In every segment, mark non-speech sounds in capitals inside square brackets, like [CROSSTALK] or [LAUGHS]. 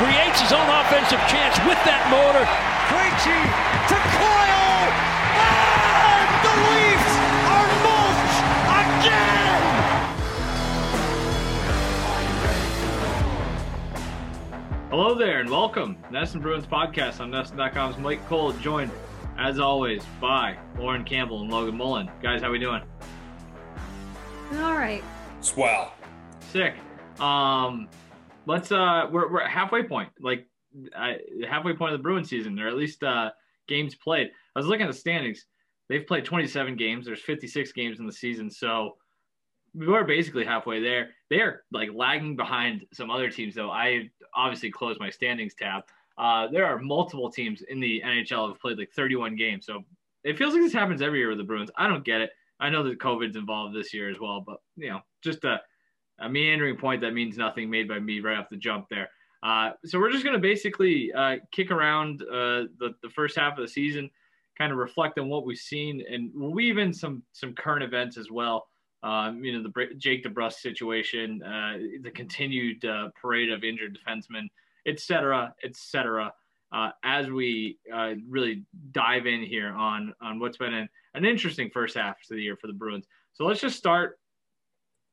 creates his own offensive chance with that motor. Krejci to Coyle, and the Leafs are mulched again. Hello there and welcome. NESN Bruins podcast on NESN.com's Mike Cole, joined as always by Lauren Campbell and Logan Mullen. Guys, how we doing? All right. Swell. Sick. Um, let's uh, we're we're halfway point, like I, halfway point of the Bruins season, or at least uh, games played. I was looking at the standings. They've played 27 games. There's 56 games in the season, so we're basically halfway there. They are like lagging behind some other teams, though. I obviously closed my standings tab. Uh, there are multiple teams in the NHL have played like 31 games, so it feels like this happens every year with the Bruins. I don't get it. I know that COVID's involved this year as well, but you know, just a, a meandering point that means nothing made by me right off the jump there. Uh, so we're just going to basically uh, kick around uh, the, the first half of the season, kind of reflect on what we've seen, and weave in some some current events as well. Um, you know, the Jake DeBrusk situation, uh, the continued uh, parade of injured defensemen, et cetera, et cetera, uh, as we really dive in here on on what's been an, an interesting first half of the year for the Bruins. So let's just start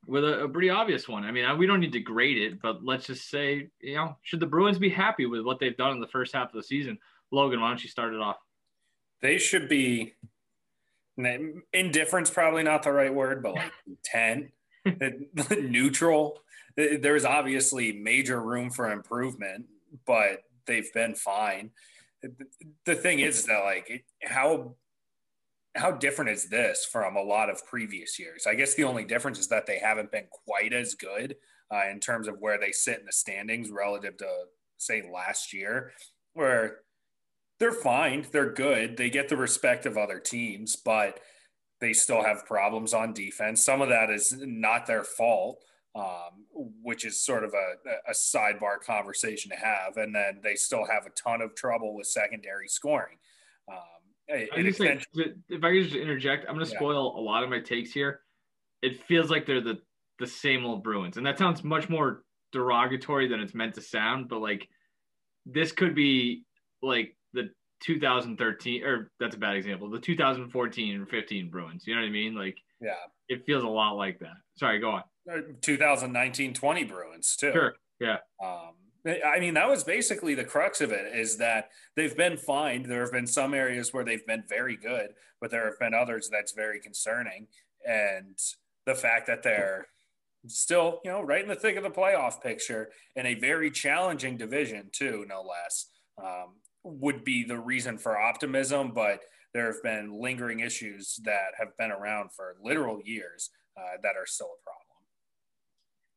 with a, a, pretty obvious one. I mean, we don't need to grade it, but let's just say, you know, should the Bruins be happy with what they've done in the first half of the season? Logan, why don't you start it off? They should be indifference, probably not the right word, but like [LAUGHS] 10, [LAUGHS] neutral. There's obviously major room for improvement, but they've been fine. The thing is that, like, how how different is this from a lot of previous years? I guess the only difference is that they haven't been quite as good uh, in terms of where they sit in the standings relative to, say, last year, where they're fine, they're good, they get the respect of other teams, but they still have problems on defense. Some of that is not their fault. Um, which is sort of a, a sidebar conversation to have. And then they still have a ton of trouble with secondary scoring. Um, Hey, say, if I could just interject, I'm going to spoil yeah. a lot of my takes here. It feels like they're the the same old Bruins, and that sounds much more derogatory than it's meant to sound. But like, this could be like the 2013, or that's a bad example. The 2014 or 15 Bruins. You know what I mean? Like, yeah, it feels a lot like that. Sorry, go on. 2019-20 Bruins too. Sure. Yeah. Um, I mean, that was basically the crux of it is that they've been fine. There have been some areas where they've been very good, but there have been others that's very concerning. And the fact that they're still, you know, right in the thick of the playoff picture in a very challenging division, too, no less, um, would be the reason for optimism. But there have been lingering issues that have been around for literal years uh, that are still a problem.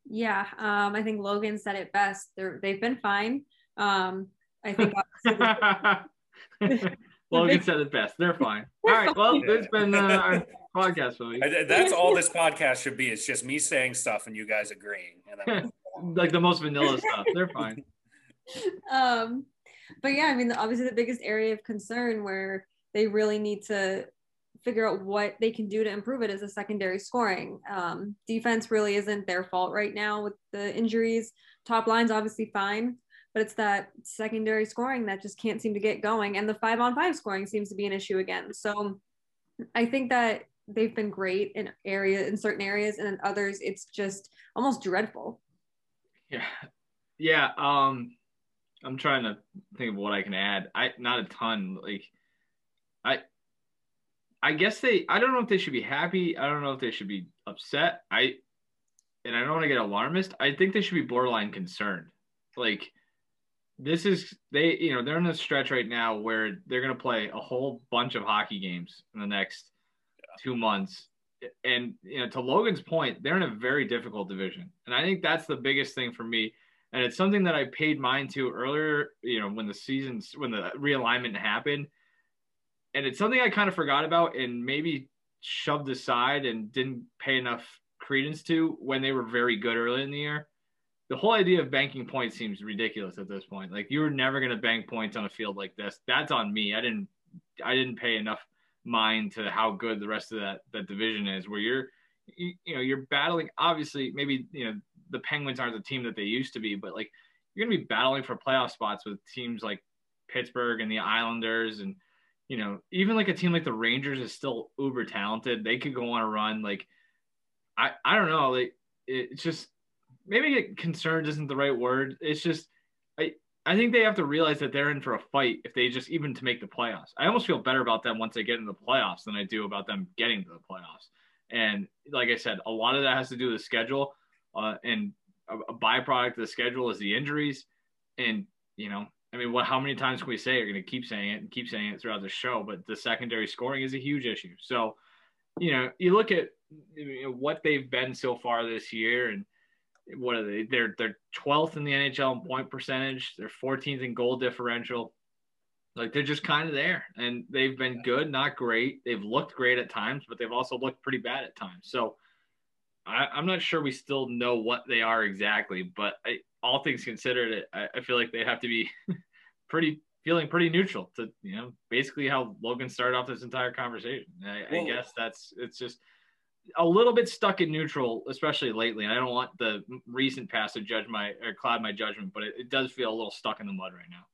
Yeah, um, I think Logan said it best. They're they've been fine. Um, I think [LAUGHS] Logan said it best. They're fine. [LAUGHS] All right. Well, it's been uh, our podcast for me. That's all this podcast should be. It's just me saying stuff and you guys agreeing. [LAUGHS] like the most vanilla stuff. They're fine. Um, but yeah, I mean, obviously the biggest area of concern where they really need to figure out what they can do to improve it as a secondary scoring. Um, defense really isn't their fault right now with the injuries. Top line's obviously fine, but it's that secondary scoring that just can't seem to get going. And the five on five scoring seems to be an issue again. So I think that they've been great in area in certain areas and in others it's just almost dreadful. Yeah. Yeah. Um I'm trying to think of what I can add. I not a ton. Like I I guess they. I don't know if they should be happy. I don't know if they should be upset. I, and I don't want to get alarmist. I think they should be borderline concerned. Like, this is they. You know, they're in a stretch right now where they're to play a whole bunch of hockey games in the next two months. And you know, to Logan's point, they're in a very difficult division, and I think that's the biggest thing for me. And it's something that I paid mind to earlier. You know, when the seasons when the realignment happened and it's something I kind of forgot about and maybe shoved aside and didn't pay enough credence to when they were very good early in the year. The whole idea of banking points seems ridiculous at this point. Like you were never going to bank points on a field like this. That's on me. I didn't I didn't pay enough mind to how good the rest of that that division is where you're you, you know you're battling obviously maybe you know the Penguins aren't the team that they used to be but like you're going to be battling for playoff spots with teams like Pittsburgh and the Islanders and you know, even like a team like the Rangers is still uber talented. They could go on a run. Like, I, I don't know. Like, it's just maybe concerned isn't the right word. It's just, I, I think they have to realize that they're in for a fight if they just even to make the playoffs. I almost feel better about them once they get into the playoffs than I do about them getting to the playoffs. And like I said, a lot of that has to do with the schedule, uh, and a, a byproduct of the schedule is the injuries. And you know, I mean, what? How many times can we say? You're going to keep saying it and keep saying it throughout the show, but the secondary scoring is a huge issue. So, you know, you look at you know, what they've been so far this year, and what are they? They're they're 12th in the NHL in point percentage. They're 14th in goal differential. Like they're just kind of there, and they've been good, not great. They've looked great at times, but they've also looked pretty bad at times. So. I, I'm not sure we still know what they are exactly, but I, all things considered, I, I feel like they have to be [LAUGHS] pretty feeling pretty neutral to you know basically how Logan started off this entire conversation. I, well, I guess that's it's just a little bit stuck in neutral, especially lately. And I don't want the recent past to judge my or cloud my judgment, but it, it does feel a little stuck in the mud right now.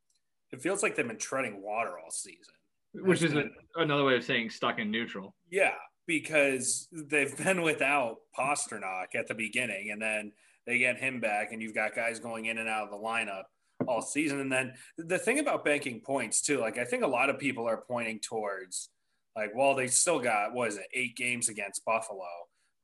It feels like they've been treading water all season, which is a, another way of saying stuck in neutral. Yeah, because they've [LAUGHS] been without Pastrnak at the beginning, and then they get him back, and you've got guys going in and out of the lineup all season. And then the thing about banking points too, like I think a lot of people are pointing towards like, well, they still got what is it, eight games against Buffalo,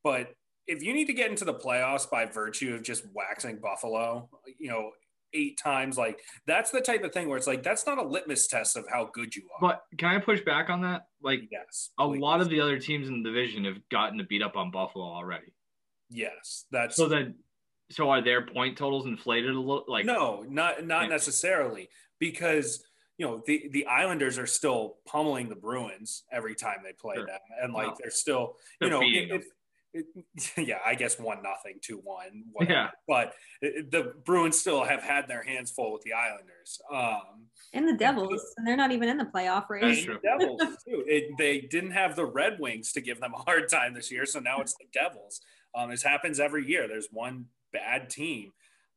but if you need to get into the playoffs by virtue of just waxing Buffalo, you know, eight times, like that's the type of thing where it's like that's not a litmus test of how good you are. But can I push back on that? Like, yes, a lot of the other teams in the division have gotten to beat up on Buffalo already. Yes, that's so then so are their point totals inflated a little? Like no, not not necessarily because you know the the Islanders are still pummeling the Bruins every time they play sure. them, and like they're still you know it, it, [LAUGHS] yeah, I guess one nothing, two one, yeah. But the Bruins still have had their hands full with the Islanders. Um, and the Devils, and they're not even in the playoff race. The Devils [LAUGHS] too. It, they didn't have the Red Wings to give them a hard time this year, so now it's the Devils. Um, this happens every year. There's one bad team.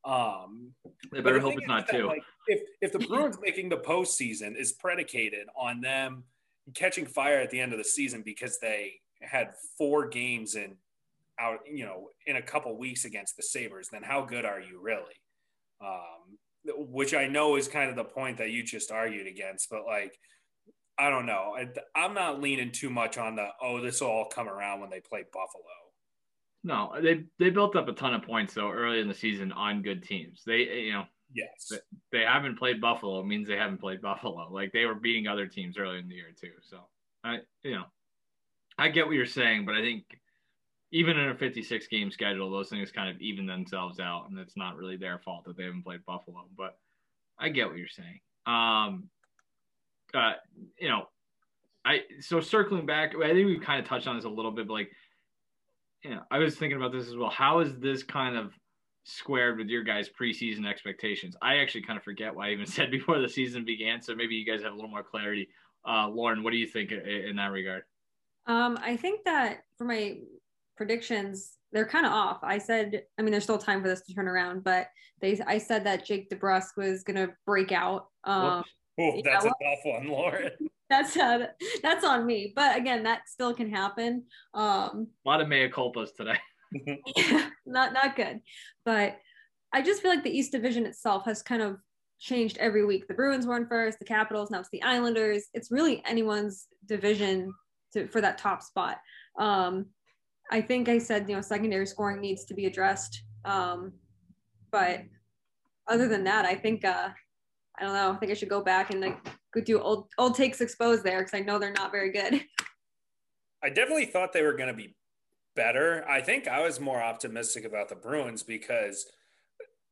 Um, they better hope it's not too. Like, if if the Bruins making the postseason is predicated on them catching fire at the end of the season because they had four games in out, you know, in a couple weeks against the Sabres, then how good are you really? Um, which I know is kind of the point that you just argued against, but like, I don't know. I, I'm not leaning too much on the oh, this will all come around when they play Buffalo. No, they they built up a ton of points though early in the season on good teams. They you know yes they haven't played Buffalo it means they haven't played Buffalo. Like they were beating other teams early in the year too. So I you know I get what you're saying, but I think even in a 56 game schedule, those things kind of even themselves out, and it's not really their fault that they haven't played Buffalo. But I get what you're saying. Um, uh, you know, I so circling back, I think we kind of touched on this a little bit, but like you know, I was thinking about this as well. How is this kind of squared with your guys' preseason expectations? I actually kind of forget what I even [LAUGHS] said before the season began, so maybe you guys have a little more clarity. Uh, Lauren, what do you think in that regard? Um, I think that for my predictions, they're kind of off. I said, I mean, there's still time for this to turn around, but they, I said that Jake DeBrusk was going to break out. Um, oh, that's a tough one, Lauren. [LAUGHS] that's uh, that's on me. But again, that still can happen. Um, a lot of mea culpas today. yeah, [LAUGHS] [LAUGHS] not not good. But I just feel like the East Division itself has kind of changed every week. The Bruins were in first, the Capitals, now it's the Islanders. It's really anyone's division to, for that top spot. Um, I think I said, you know, secondary scoring needs to be addressed. Um, but other than that, I think, uh, I don't know, I think I should go back and like do old, old takes exposed there because I know they're not very good. [LAUGHS] I definitely thought they were going to be better. I think I was more optimistic about the Bruins because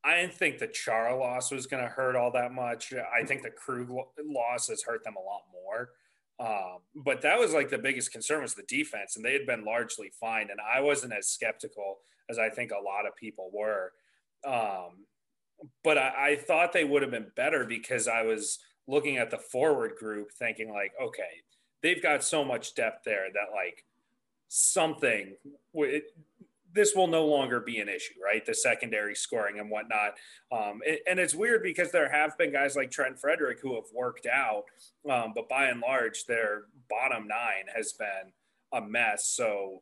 I didn't think the Chara loss was going to hurt all that much. I think the Krug loss has hurt them a lot more. Um, but that was like the biggest concern was the defense, and they had been largely fine. And I wasn't as skeptical as I think a lot of people were. Um, but I, I thought they would have been better because I was looking at the forward group, thinking like, okay, they've got so much depth there that like something this will no longer be an issue, right? The secondary scoring and whatnot. Um, it, and it's weird because there have been guys like Trent Frederick who have worked out, um, but by and large, their bottom nine has been a mess. So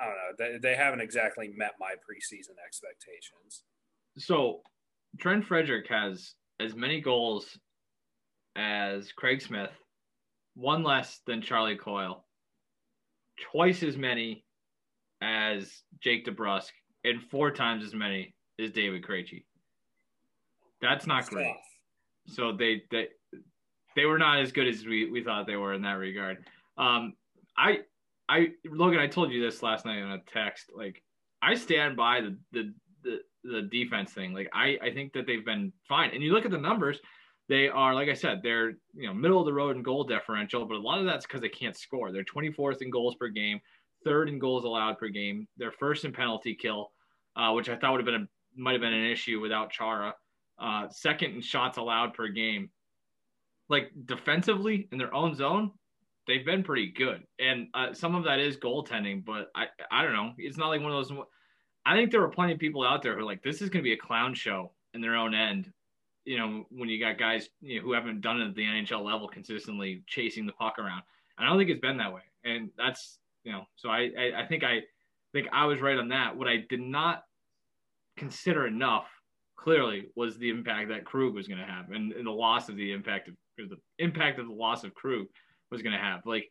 I don't know. They, they haven't exactly met my preseason expectations. So Trent Frederick has as many goals as Craig Smith, one less than Charlie Coyle, twice as many as Jake DeBrusk, and four times as many as David Krejci. That's not That's great. Tough. So they they they were not as good as we, we thought they were in that regard. Um, I I Logan, I told you this last night in a text. Like I stand by the the the, the defense thing. Like I I think that they've been fine. And you look at the numbers, they are like I said, they're you know middle of the road in goal differential, but a lot of that's because they can't score. They're 24th in goals per game, third in goals allowed per game. They're first in penalty kill, uh, which I thought would have been a might have been an issue without Chara. Uh, second in shots allowed per game. Like defensively in their own zone, they've been pretty good, and uh, some of that is goaltending. But I I don't know. It's not like one of those. I think there were plenty of people out there who are like, this is going to be a clown show in their own end. You know, when you got guys you know, who haven't done it at the NHL level consistently chasing the puck around. And I don't think it's been that way. And that's, you know, so I, I, I think I think I was right on that. What I did not consider enough clearly was the impact that Krug was going to have and, and, the loss of the impact of the impact of the loss of Krug was going to have. Like,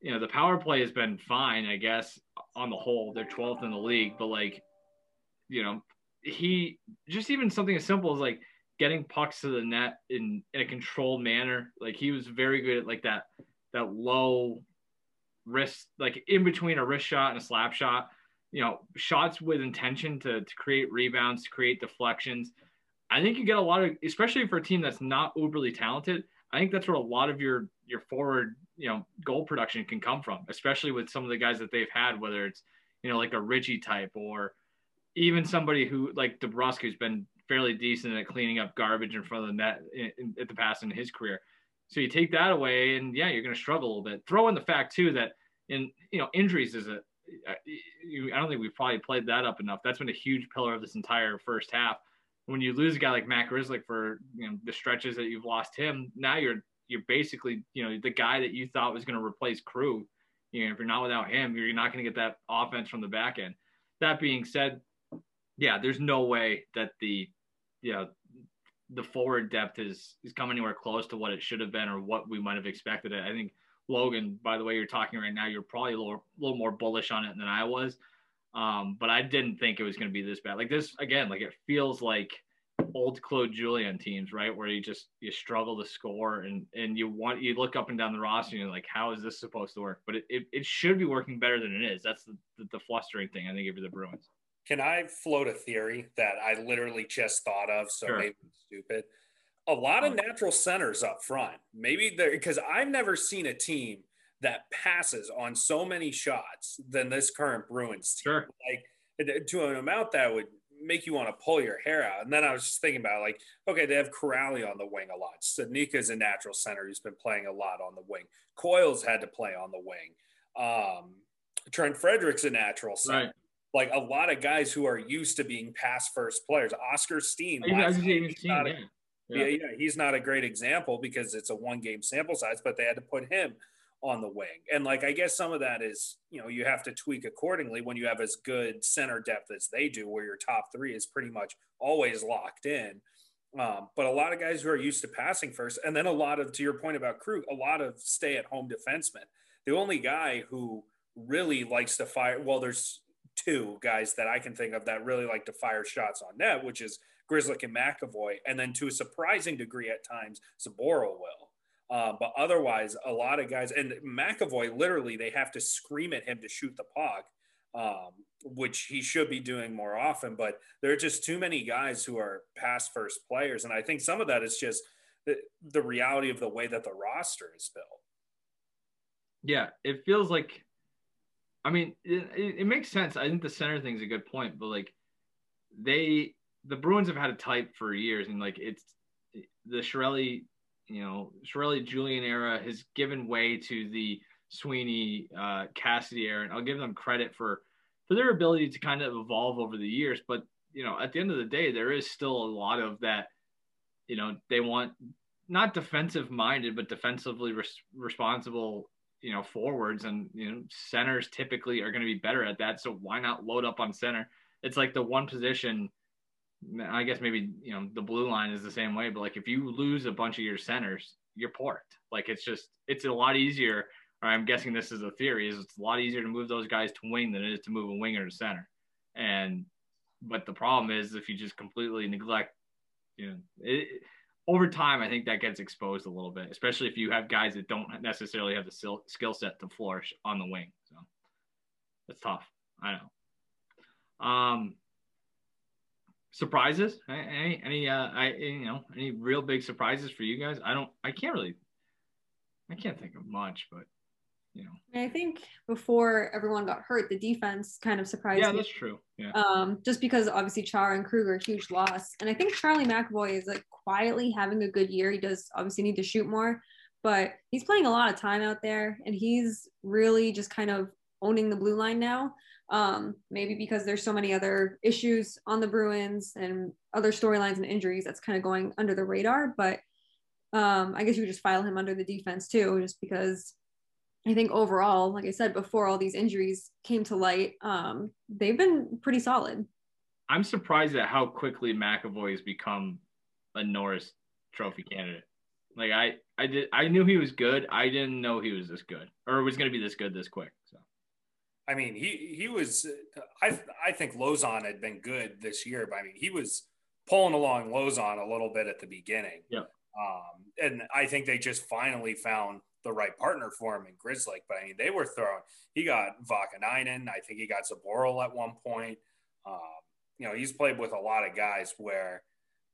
you know, the power play has been fine, I guess, on the whole. They're 12th in the league, but like, you know, he just even something as simple as like getting pucks to the net in, in a controlled manner. Like he was very good at like that, that low wrist, like in between a wrist shot and a slap shot, you know, shots with intention to, to create rebounds, to create deflections. I think you get a lot of, especially for a team that's not uberly talented. I think that's where a lot of your your forward, you know, goal production can come from, especially with some of the guys that they've had, whether it's, you know, like a Richie type or even somebody who like DeBrusk, who's been fairly decent at cleaning up garbage in front of the net in, in, at the past in his career. So you take that away, and yeah, you're going to struggle a little bit. Throw in the fact too that in you know injuries is a uh, I don't think we've probably played that up enough. That's been a huge pillar of this entire first half. When you lose a guy like Matt Grzelcyk for you know the stretches that you've lost him, now you're you're basically you know the guy that you thought was going to replace Krug. You know, if you're not without him, you're not going to get that offense from the back end. That being said, yeah, there's no way that the you know the forward depth is is come anywhere close to what it should have been or what we might have expected it. I think Logan, by the way you're talking right now, you're probably a little, little more bullish on it than I was. Um, but I didn't think it was going to be this bad. Like this again, like it feels like old Claude Julien teams, right? Where you just you struggle to score and and you want you look up and down the roster and you're like, how is this supposed to work? But it, it, it should be working better than it is. That's the, the, the flustering thing I think if you're the Bruins. Can I float a theory that I literally just thought of? So sure. maybe stupid. A lot of natural centers up front. Maybe there because I've never seen a team that passes on so many shots than this current Bruins team. Sure. Like to an amount that would make you want to pull your hair out. And then I was just thinking about like, okay, they have Kuraly on the wing a lot. is a natural center who's been playing a lot on the wing. Coyle's had to play on the wing. Um, Trent Frederick's a natural center. Right. Like a lot of guys who are used to being pass first players. Oscar Steen. he's, not a, yeah. Yeah, yeah, he's not a great example because it's a one game sample size, but they had to put him on the wing. And like I guess some of that is, you know, you have to tweak accordingly when you have as good center depth as they do, where your top three is pretty much always locked in. Um, but a lot of guys who are used to passing first, and then a lot of, to your point about Krug, a lot of stay at home defensemen. The only guy who really likes to fire, well, there's two guys that I can think of that really like to fire shots on net, which is Grzelcyk and McAvoy. And then to a surprising degree at times, Zboril will. Uh, but otherwise, a lot of guys and McAvoy literally they have to scream at him to shoot the puck, um, which he should be doing more often. But there are just too many guys who are pass first players, and I think some of that is just the, the reality of the way that the roster is built. Yeah, it feels like. I mean, it, it, makes sense. I think the center thing is a good point, but like they the Bruins have had a type for years, and like it's the Chiarelli you know, Chiarelli Julien era has given way to the Sweeney uh, Cassidy era. And I'll give them credit for, for their ability to kind of evolve over the years. But you know, at the end of the day, there is still a lot of that. You know, they want not defensive minded, but defensively res- responsible. You know, forwards and you know centers typically are going to be better at that. So why not load up on center? It's like the one position. I guess maybe you know the blue line is the same way, but like if you lose a bunch of your centers, you're porked. Like it's just it's a lot easier or I'm guessing this is a theory, is it's a lot easier to move those guys to wing than it is to move a winger to center. And but the problem is if you just completely neglect, you know, it, over time, I think that gets exposed a little bit, especially if you have guys that don't necessarily have the skill set to flourish on the wing. So it's tough. I know. Um, surprises? Any, any, uh, I, you know, any real big surprises for you guys? I don't, I can't really, I can't think of much, but you know. I think before everyone got hurt, the defense kind of surprised yeah, me. Yeah, that's true. Yeah. Um, just because obviously Chara and Kruger huge loss, and I think Charlie McAvoy is like quietly having a good year. He does obviously need to shoot more, but he's playing a lot of time out there, and he's really just kind of owning the blue line now. Um, maybe because there's so many other issues on the Bruins and other storylines and injuries that's kind of going under the radar, but. Um, I guess you would just file him under the defense too, just because I think overall, like I said before, all these injuries came to light. Um, they've been pretty solid. I'm surprised at how quickly McAvoy has become a Norris Trophy candidate. Like I, I did, I knew he was good. I didn't know he was this good, or was going to be this good this quick. So, I mean, he he was. I I think Lauzon had been good this year, but I mean, he was pulling along Lauzon a little bit at the beginning. Yeah. Um, and I think they just finally found the right partner for him in Grzelcyk. But I mean, they were throwing. He got Vaakanainen. I think he got Zboril at one point. Um, you know, he's played with a lot of guys where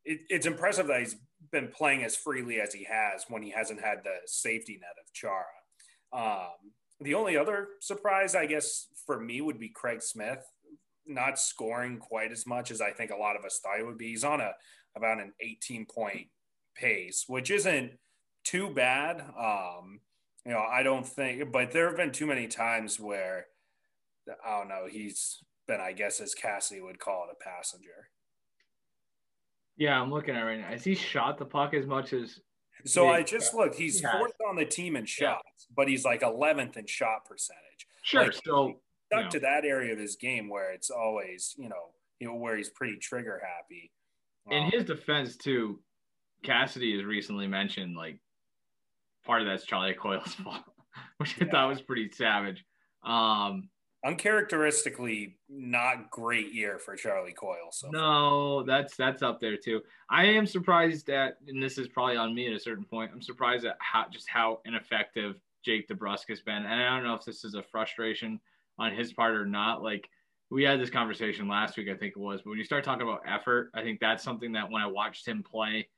it, it's impressive that he's been playing as freely as he has when he hasn't had the safety net of Chara. Um, the only other surprise, I guess, for me would be Craig Smith not scoring quite as much as I think a lot of us thought he would be. He's on a about an 18 point pace, which isn't too bad. Um, you know, I don't think, but there have been too many times where I don't know. He's been, I guess, as Cassidy would call it, a passenger. Yeah, I'm looking at right now. Has he shot the puck as much as? So I just looked. He's he fourth on the team in shots, yeah. but he's like 11th in shot percentage. Sure. Like, so stuck you know. to that area of his game where it's always, you know, you know, where he's pretty trigger happy. In um, his defense, too, Cassidy has recently mentioned like part of that's Charlie Coyle's [LAUGHS] fault, which I thought was pretty savage. Um, uncharacteristically not great year for Charlie Coyle. So no, that's that's up there too. I am surprised at, and this is probably on me at a certain point. I'm surprised at how just how ineffective Jake DeBrusk has been, and I don't know if this is a frustration on his part or not. Like we had this conversation last week, I think it was, but when you start talking about effort, I think that's something that when I watched him play,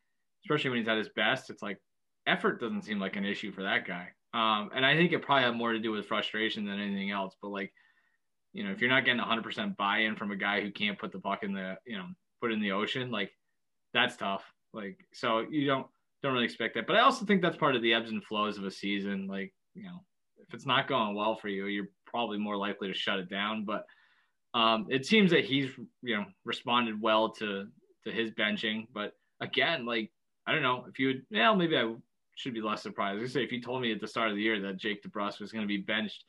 especially when he's at his best, it's like effort doesn't seem like an issue for that guy. Um, and I think it probably had more to do with frustration than anything else. But like, you know, if you're not getting 100% buy-in from a guy who can't put the puck in the, you know, put in the ocean, like that's tough. Like, so you don't don't really expect that. But I also think that's part of the ebbs and flows of a season. Like, you know, if it's not going well for you, you're probably more likely to shut it down. But um, it seems that he's, you know, responded well to to his benching. But again, like I don't know if you would, yeah, maybe I should be less surprised. I say if you told me at the start of the year that Jake DeBrusk was going to be benched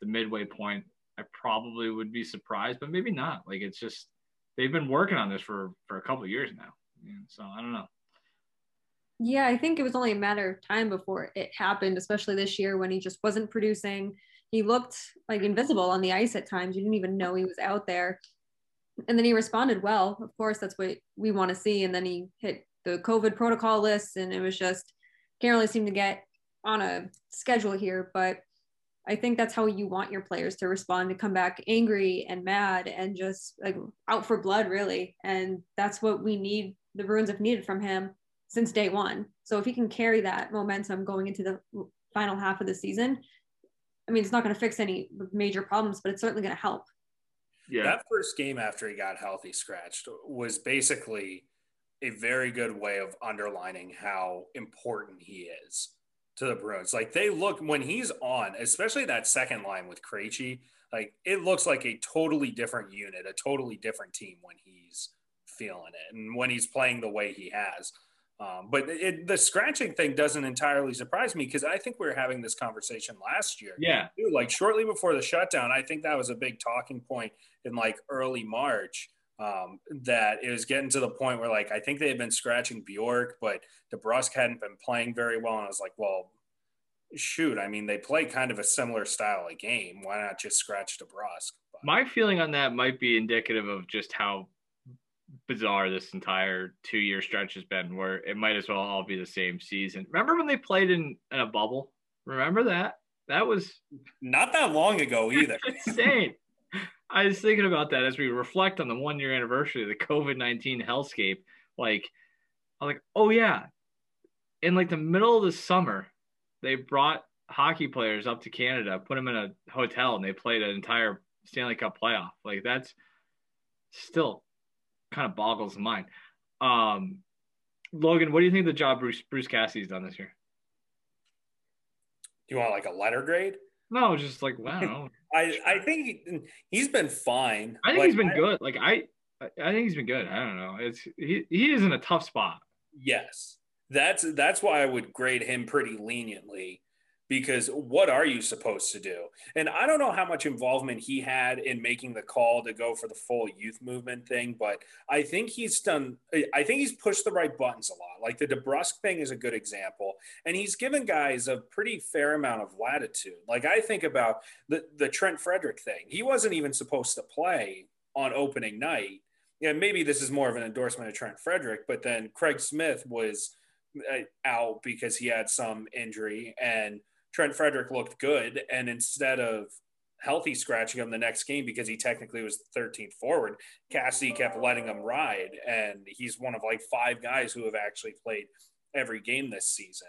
the midway point, I probably would be surprised, but maybe not. Like it's just they've been working on this for for a couple years now, so I don't know. Yeah, I think it was only a matter of time before it happened, especially this year when he just wasn't producing. He looked like invisible on the ice at times. You didn't even know he was out there. And then he responded well. Of course, that's what we want to see. And then he hit the COVID protocol list, and it was just can't really seem to get on a schedule here, but I think that's how you want your players to respond to come back angry and mad and just like out for blood, really. And that's what we need. The Bruins have needed from him since day one. So if he can carry that momentum going into the final half of the season, I mean, it's not going to fix any major problems, but it's certainly going to help. Yeah. That first game after he got healthy scratched was basically a very good way of underlining how important he is to the Bruins. Like they look when he's on, especially that second line with Krejci. Like it looks like a totally different unit, a totally different team when he's feeling it and when he's playing the way he has. Um, but it, the scratching thing doesn't entirely surprise me because I think we were having this conversation last year. Yeah. Like shortly before the shutdown, I think that was a big talking point in like early March. Um, that it was getting to the point where like I think they had been scratching Bjork, but DeBrusk hadn't been playing very well, and I was like, well, shoot, I mean they play kind of a similar style of game. Why not just scratch DeBrusk? But, My feeling on that might be indicative of just how bizarre this entire two year stretch has been, where it might as well all be the same season. Remember when they played in, in a bubble? Remember that? That was not that long ago either. [LAUGHS] insane. I was thinking about that as we reflect on the one year anniversary of the COVID 19 hellscape. Like, I'm like, oh, yeah. In like the middle of the summer, they brought hockey players up to Canada, put them in a hotel, and they played an entire Stanley Cup playoff. Like, that's still kind of boggles the mind. Um, Logan, what do you think the job Bruce Bruce Cassidy's done this year? Do you want like a letter grade? No, just like wow. [LAUGHS] I I think he, he's been fine. I think like, he's been I, good. Like I, I think he's been good. I don't know. It's he he is in a tough spot. Yes, that's that's why I would grade him pretty leniently because what are you supposed to do? And I don't know how much involvement he had in making the call to go for the full youth movement thing, but I think he's done, I think he's pushed the right buttons a lot. Like the DeBrusk thing is a good example. And he's given guys a pretty fair amount of latitude. Like I think about the, the Trent Frederick thing. He wasn't even supposed to play on opening night. Yeah, maybe this is more of an endorsement of Trent Frederick, but then Craig Smith was uh, out because he had some injury and Trent Frederick looked good, and instead of healthy scratching him the next game because he technically was the 13th forward, Cassidy kept letting him ride, and he's one of like five guys who have actually played every game this season.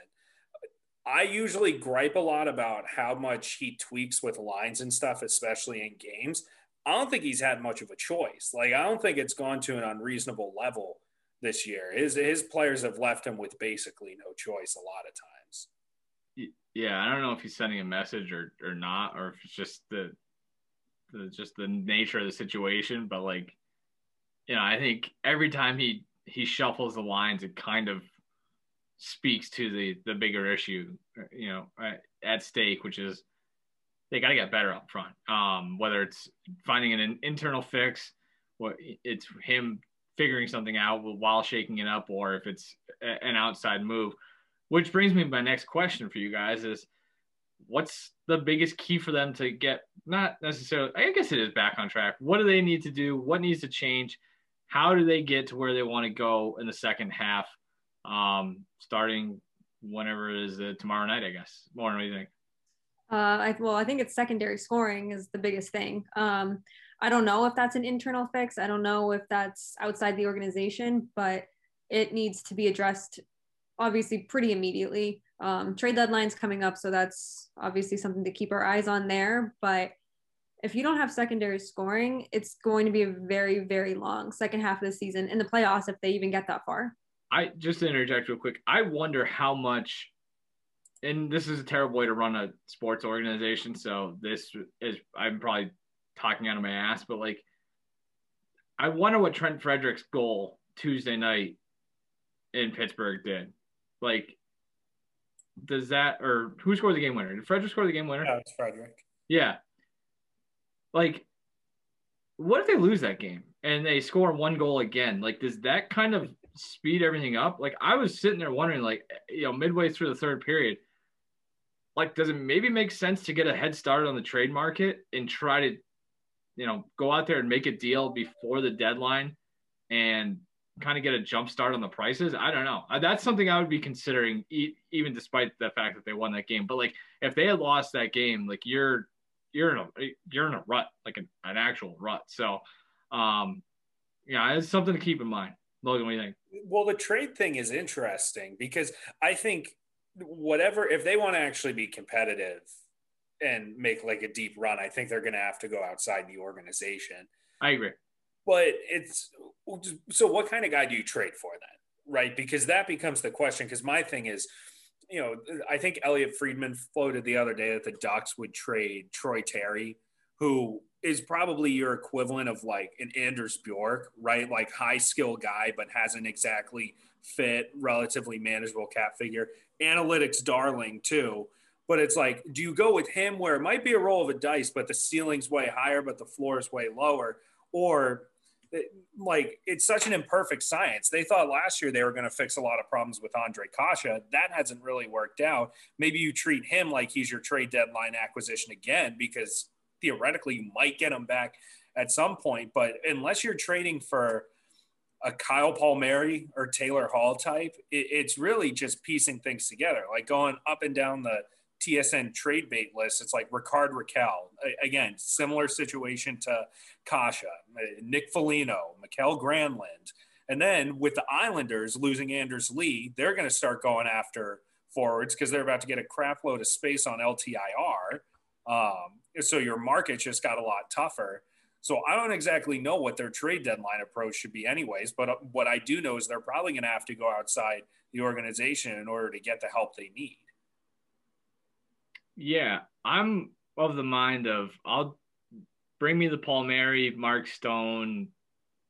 I usually gripe a lot about how much he tweaks with lines and stuff, especially in games. I don't think he's had much of a choice. Like I don't think it's gone to an unreasonable level this year. His his players have left him with basically no choice a lot of times yeah, I don't know if he's sending a message or or not, or if it's just the the just the nature of the situation. But like, you know, I think every time he he shuffles the lines, it kind of speaks to the the bigger issue, you know, at stake, which is they got to get better up front. Um, whether it's finding an internal fix, what it's him figuring something out while shaking it up, or if it's an outside move which brings me to my next question for you guys is what's the biggest key for them to get not necessarily I guess it is back on track. What do they need to do? What needs to change? How do they get to where they want to go in the second half? Um, starting whenever it is uh, tomorrow night, I guess. Lauren, what do you think? Uh, I, well, I think it's secondary scoring is the biggest thing. Um, I don't know if that's an internal fix. I don't know if that's outside the organization, but it needs to be addressed obviously pretty immediately. Um, trade deadline's coming up, so that's obviously something to keep our eyes on there. But if you don't have secondary scoring, it's going to be a very, very long second half of the season in the playoffs if they even get that far. I just to interject real quick. I wonder how much, and this is a terrible way to run a sports organization. So this is I'm probably talking out of my ass, but like, I wonder what Trent Frederick's goal Tuesday night in Pittsburgh did. Like, does that or who scored the game winner? Did Frederick score the game winner? Yeah, it's Frederick. Yeah. Like, what if they lose that game and they score one goal again? Like, does that kind of speed everything up? Like, I was sitting there wondering, like, you know, midway through the third period, like, does it maybe make sense to get a head start on the trade market and try to, you know, go out there and make a deal before the deadline and kind of get a jump start on the prices. I don't know. Uh, that's something I would be considering, even despite the fact that they won that game. But like, if they had lost that game, like you're you're in a you're in a rut, like an, an actual rut. So, um, yeah, it's something to keep in mind. Logan, what do you think? Well, the trade thing is interesting because I think whatever if they want to actually be competitive and make like a deep run, I think they're going to have to go outside the organization. I agree. But it's so what kind of guy do you trade for then? Right? Because that becomes the question. Because my thing is, you know, I think Elliotte Friedman floated the other day that the Ducks would trade Troy Terry, who is probably your equivalent of like an Anders Bjork, right? Like high skill guy, but hasn't exactly fit, relatively manageable cap figure. Analytics darling too. But it's like, do you go with him where it might be a roll of a dice, but the ceiling's way higher, but the floor is way lower? Or like it's such an imperfect science. They thought last year they were going to fix a lot of problems with Ondrej Kase. That hasn't really worked out. Maybe you treat him like he's your trade deadline acquisition again because theoretically you might get him back at some point. But unless you're trading for a Kyle Palmieri or Taylor Hall type, it, it's really just piecing things together, like going up and down the TSN trade bait list. It's like Rickard Rakell. Again, similar situation to Kase, Nick Foligno, Mikael Granlund. And then with the Islanders losing Anders Lee, they're going to start going after forwards because they're about to get a crap load of space on LTIR. Um, so your market just got a lot tougher. So I don't exactly know what their trade deadline approach should be, anyways. But uh, what I do know is they're probably going to have to go outside the organization in order to get the help they need. Yeah, I'm of the mind of I'll bring me the Palmieri, Mark Stone,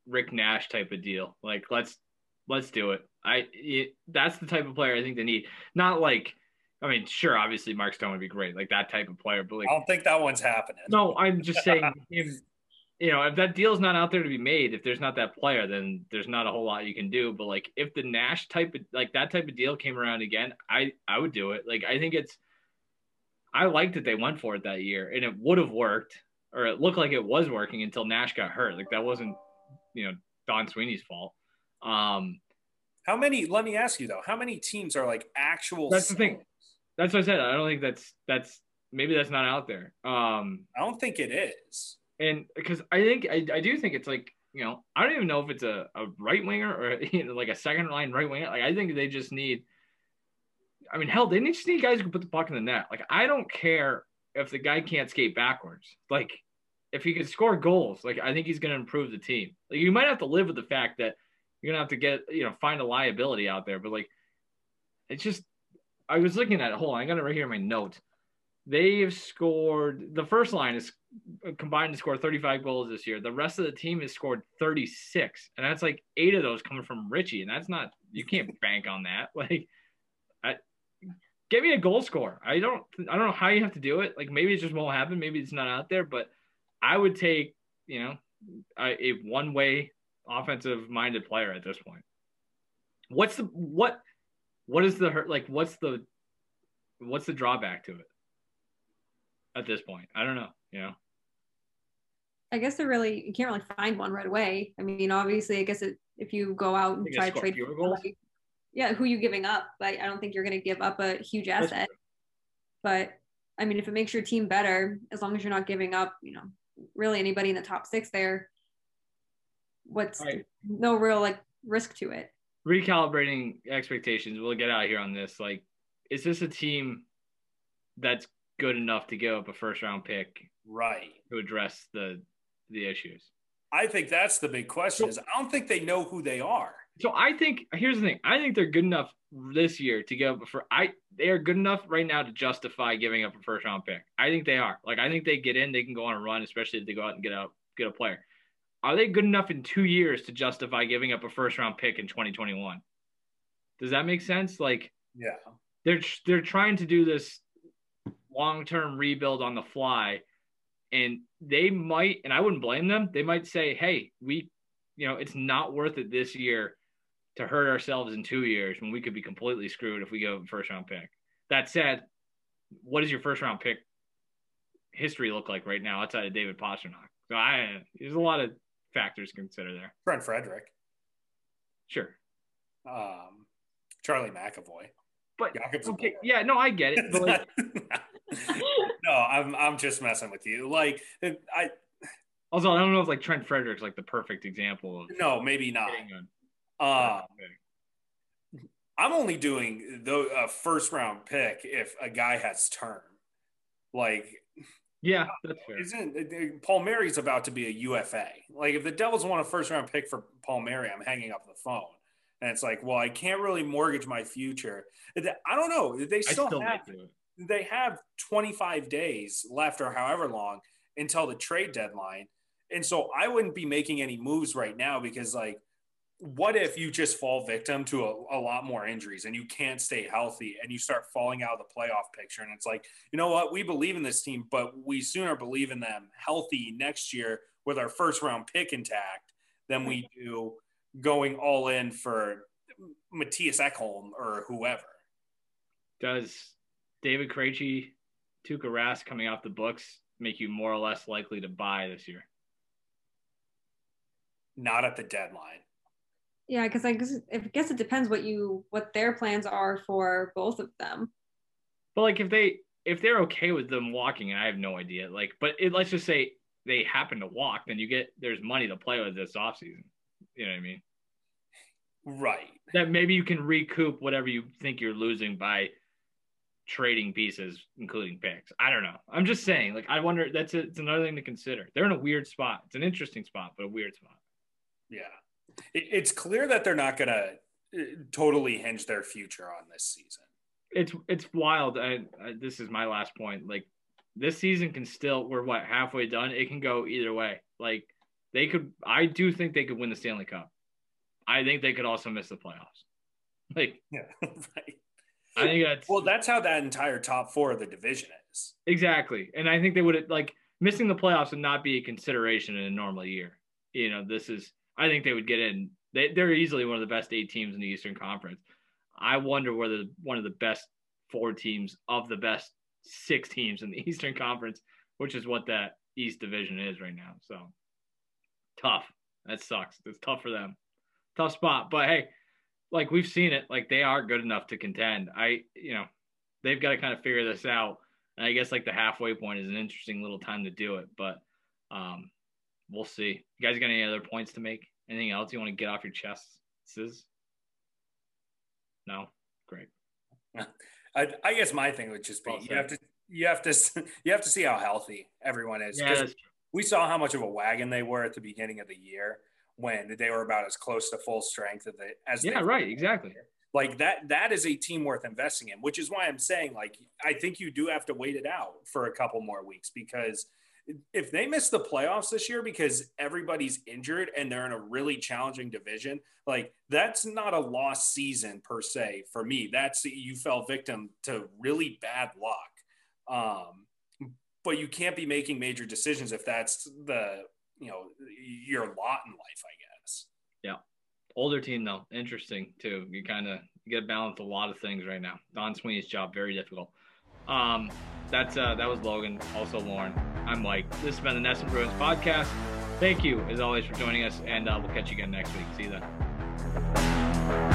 Rick Nash type of deal. Like let's let's do it. I it, that's the type of player I think they need. Not like I mean, sure, obviously Mark Stone would be great, like that type of player. But like, I don't think that one's happening. No, I'm just [LAUGHS] saying, if you know, if that deal's not out there to be made, if there's not that player, then there's not a whole lot you can do. But like, if the Nash type of like that type of deal came around again, I I would do it. Like, I think it's I liked that they went for it that year, and it would have worked, or it looked like it was working until Nash got hurt. Like that wasn't, you know, Don Sweeney's fault. Um, how many? Let me ask you though, how many teams are like actual? That's the thing. That's what I said. I don't think that's that's maybe that's not out there. Um, I don't think it is. And because I think I, I do think it's like you know I don't even know if it's a, a right winger or [LAUGHS] you know, like a second line right winger. Like I think they just need I mean, hell, they need guys who can put the puck in the net. Like, I don't care if the guy can't skate backwards. Like, if he can score goals, like I think he's going to improve the team. Like, you might have to live with the fact that you're going to have to get, you know, find a liability out there. But like, it's just, I was looking at it. Hold on, I got it right here in my note. They have scored. The first line is combined to score 35 goals this year. The rest of the team has scored 36, and that's like eight of those coming from Richie, and that's not. You can't bank on that. [LAUGHS] Like get me a goal score. I don't I don't know how you have to do it. Like maybe it just won't happen. Maybe it's not out there, but I would take, you know, a, a one way offensive minded player at this point. What's the what what is the hurt like what's the what's the drawback to it at this point? I don't know, you know. I guess they're really you can't really find one right away. I mean, obviously, I guess it, if you go out and try to trade somebody, yeah, who you giving up? But I don't think you're going to give up a huge asset. But I mean, if it makes your team better, as long as you're not giving up, you know, really anybody in the top six there, what's right. no real like risk to it. Recalibrating expectations. We'll get out here on this. Like, is this a team that's good enough to give up a first round pick, right, to address the the issues? I think that's the big question. Is I don't think they know who they are. So I think here's the thing. I think they're good enough this year to give up for I they are good enough right now to justify giving up a first round pick. I think they are. Like I think they get in, they can go on a run, especially if they go out and get a get a player. Are they good enough in two years to justify giving up a first round pick in 2021? Does that make sense? Like, yeah, they're they're trying to do this long term rebuild on the fly, and they might, and I wouldn't blame them. They might say, "Hey, we, you know, it's not worth it this year to hurt ourselves in two years when we could be completely screwed if we go first round pick. That said, what does your first round pick history look like right now outside of David Pastrnak? So I there's a lot of factors to consider there. Trent Frederick, Sure. Um, Charlie McAvoy. But okay, yeah, no, I get it. Like, [LAUGHS] no, I'm I'm just messing with you. Like I also I don't know if like Trent Frederick's like the perfect example of no, maybe not. Uh, I'm only doing the a first round pick if a guy has term. Like, yeah, uh, that's fair. Isn't uh, uh, Palmieri's about to be a UFA? Like, if the Devils want a first round pick for Palmieri, I'm hanging up the phone. And it's like, well, I can't really mortgage my future. I don't know. They still, still have they have 25 days left or however long until the trade deadline. And so I wouldn't be making any moves right now because, like, what if you just fall victim to a, a, lot more injuries and you can't stay healthy and you start falling out of the playoff picture? And it's like, you know what? We believe in this team, but we sooner believe in them healthy next year with our first round pick intact than we do going all in for Mattias Ekholm or whoever. Does David Krejci, Tuukka Rask coming off the books make you more or less likely to buy this year? Not at the deadline. Yeah, because I guess I guess it depends what you what their plans are for both of them. But like if they if they're okay with them walking, and I have no idea. Like, but it, let's just say they happen to walk, then you get there's money to play with this offseason. You know what I mean? Right. That maybe you can recoup whatever you think you're losing by trading pieces, including picks. I don't know. I'm just saying. Like, I wonder. That's a, it's another thing to consider. They're in a weird spot. It's an interesting spot, but a weird spot. Yeah, it, it's clear that they're not going to uh, totally hinge their future on this season. It's it's wild. I, I, this is my last point. Like, this season can still. We're what halfway done. It can go either way. Like, they could. I do think they could win the Stanley Cup. I think they could also miss the playoffs. [LAUGHS] Like, yeah, [LAUGHS] right. I think that's well. That's how that entire top four of the division is. Exactly, and I think they would like missing the playoffs would not be a consideration in a normal year. You know, this is. I think they would get in. They, they're easily one of the best eight teams in the Eastern Conference. I wonder whether one of the best four teams of the best six teams in the [LAUGHS] Eastern Conference, which is what that East Division is right now. So tough. That sucks. It's tough for them. Tough spot. But hey, like we've seen it, like they are good enough to contend. I, you know, they've got to kind of figure this out. And I guess like the halfway point is an interesting little time to do it, but um, we'll see. You guys got any other points to make? Anything else you want to get off your chests? No, great. [LAUGHS] I, I guess my thing would just be well, you have to you have to [LAUGHS] you have to see how healthy everyone is. Yeah, we saw how much of a wagon they were at the beginning of the year when they were about as close to full strength as they as yeah right exactly like that that is a team worth investing in which is why i'm saying like i think you do have to wait it out for a couple more weeks because if they miss the playoffs this year because everybody's injured and they're in a really challenging division like that's not a lost season per se for me that's you fell victim to really bad luck um but you can't be making major decisions if that's the you know your lot in life, I guess. Yeah, older team though, interesting too. You kind of get to balance a lot of things right now. Don Sweeney's job very difficult. Um, that's uh, that was Logan, also Lauren. I'm Mike. This has been the NESN Bruins podcast. Thank you as always for joining us, and uh, we'll catch you again next week. See you then.